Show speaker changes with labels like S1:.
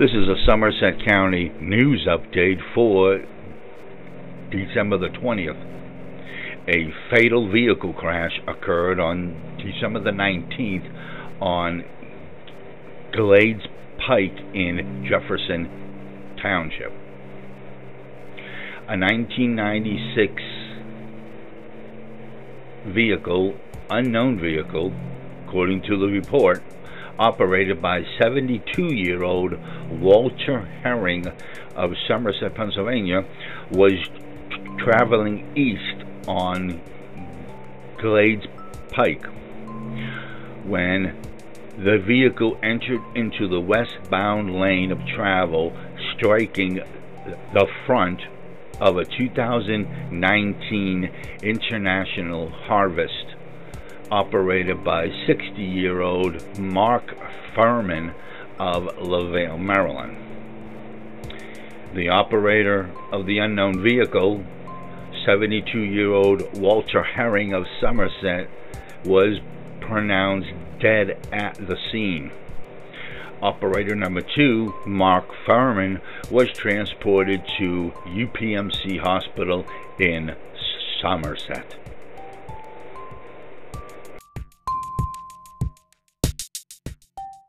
S1: This is a Somerset County news update for December the 20th. A fatal vehicle crash occurred on December the 19th on Glades Pike in Jefferson Township. A 1996 vehicle, unknown vehicle, according to the report, operated by 72 year old Walter Herring of Somerset, Pennsylvania, was traveling east on Glades Pike when the vehicle entered into the westbound lane of travel, striking the front of a 2019 International Harvest operated by 60 year old Mark Furman of LaVale, Maryland. The operator of the unknown vehicle, 72 year old Walter Herring of Somerset, was pronounced dead at the scene. Operator number two, Mark Furman, was transported to UPMC Hospital in Somerset.